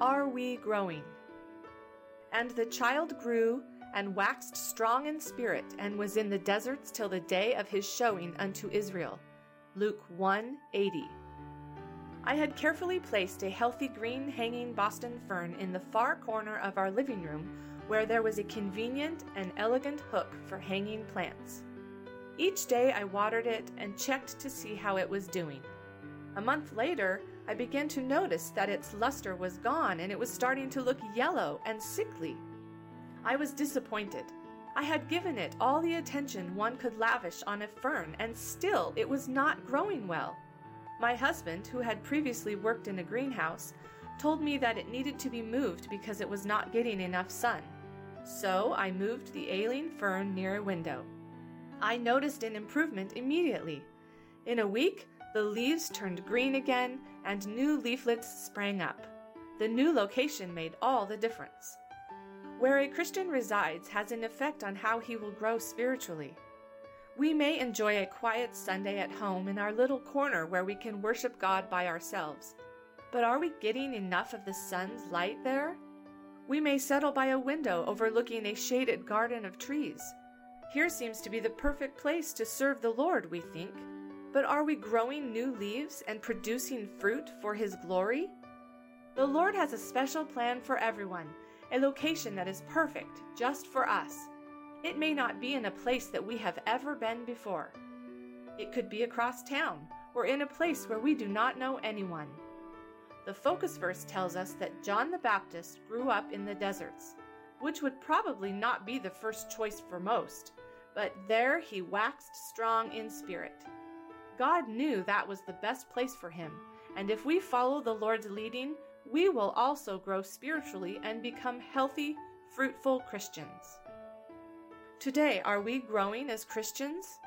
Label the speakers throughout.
Speaker 1: Are we growing? And the child grew and waxed strong in spirit, and was in the deserts till the day of his showing unto Israel. Luke 1 80. I had carefully placed a healthy green hanging Boston fern in the far corner of our living room where there was a convenient and elegant hook for hanging plants. Each day I watered it and checked to see how it was doing. A month later, I began to notice that its luster was gone and it was starting to look yellow and sickly. I was disappointed. I had given it all the attention one could lavish on a fern, and still it was not growing well. My husband, who had previously worked in a greenhouse, told me that it needed to be moved because it was not getting enough sun. So I moved the ailing fern near a window. I noticed an improvement immediately. In a week, the leaves turned green again and new leaflets sprang up. The new location made all the difference. Where a Christian resides has an effect on how he will grow spiritually. We may enjoy a quiet Sunday at home in our little corner where we can worship God by ourselves. But are we getting enough of the sun's light there? We may settle by a window overlooking a shaded garden of trees. Here seems to be the perfect place to serve the Lord, we think. But are we growing new leaves and producing fruit for His glory? The Lord has a special plan for everyone, a location that is perfect just for us. It may not be in a place that we have ever been before. It could be across town or in a place where we do not know anyone. The focus verse tells us that John the Baptist grew up in the deserts, which would probably not be the first choice for most, but there he waxed strong in spirit. God knew that was the best place for him, and if we follow the Lord's leading, we will also grow spiritually and become healthy, fruitful Christians. Today, are we growing as Christians?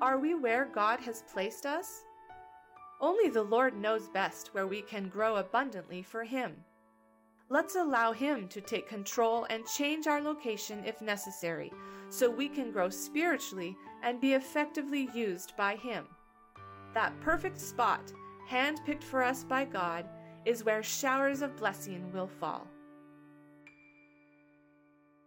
Speaker 1: Are we where God has placed us? Only the Lord knows best where we can grow abundantly for Him. Let's allow Him to take control and change our location if necessary, so we can grow spiritually and be effectively used by Him. That perfect spot, handpicked for us by God, is where showers of blessing will fall.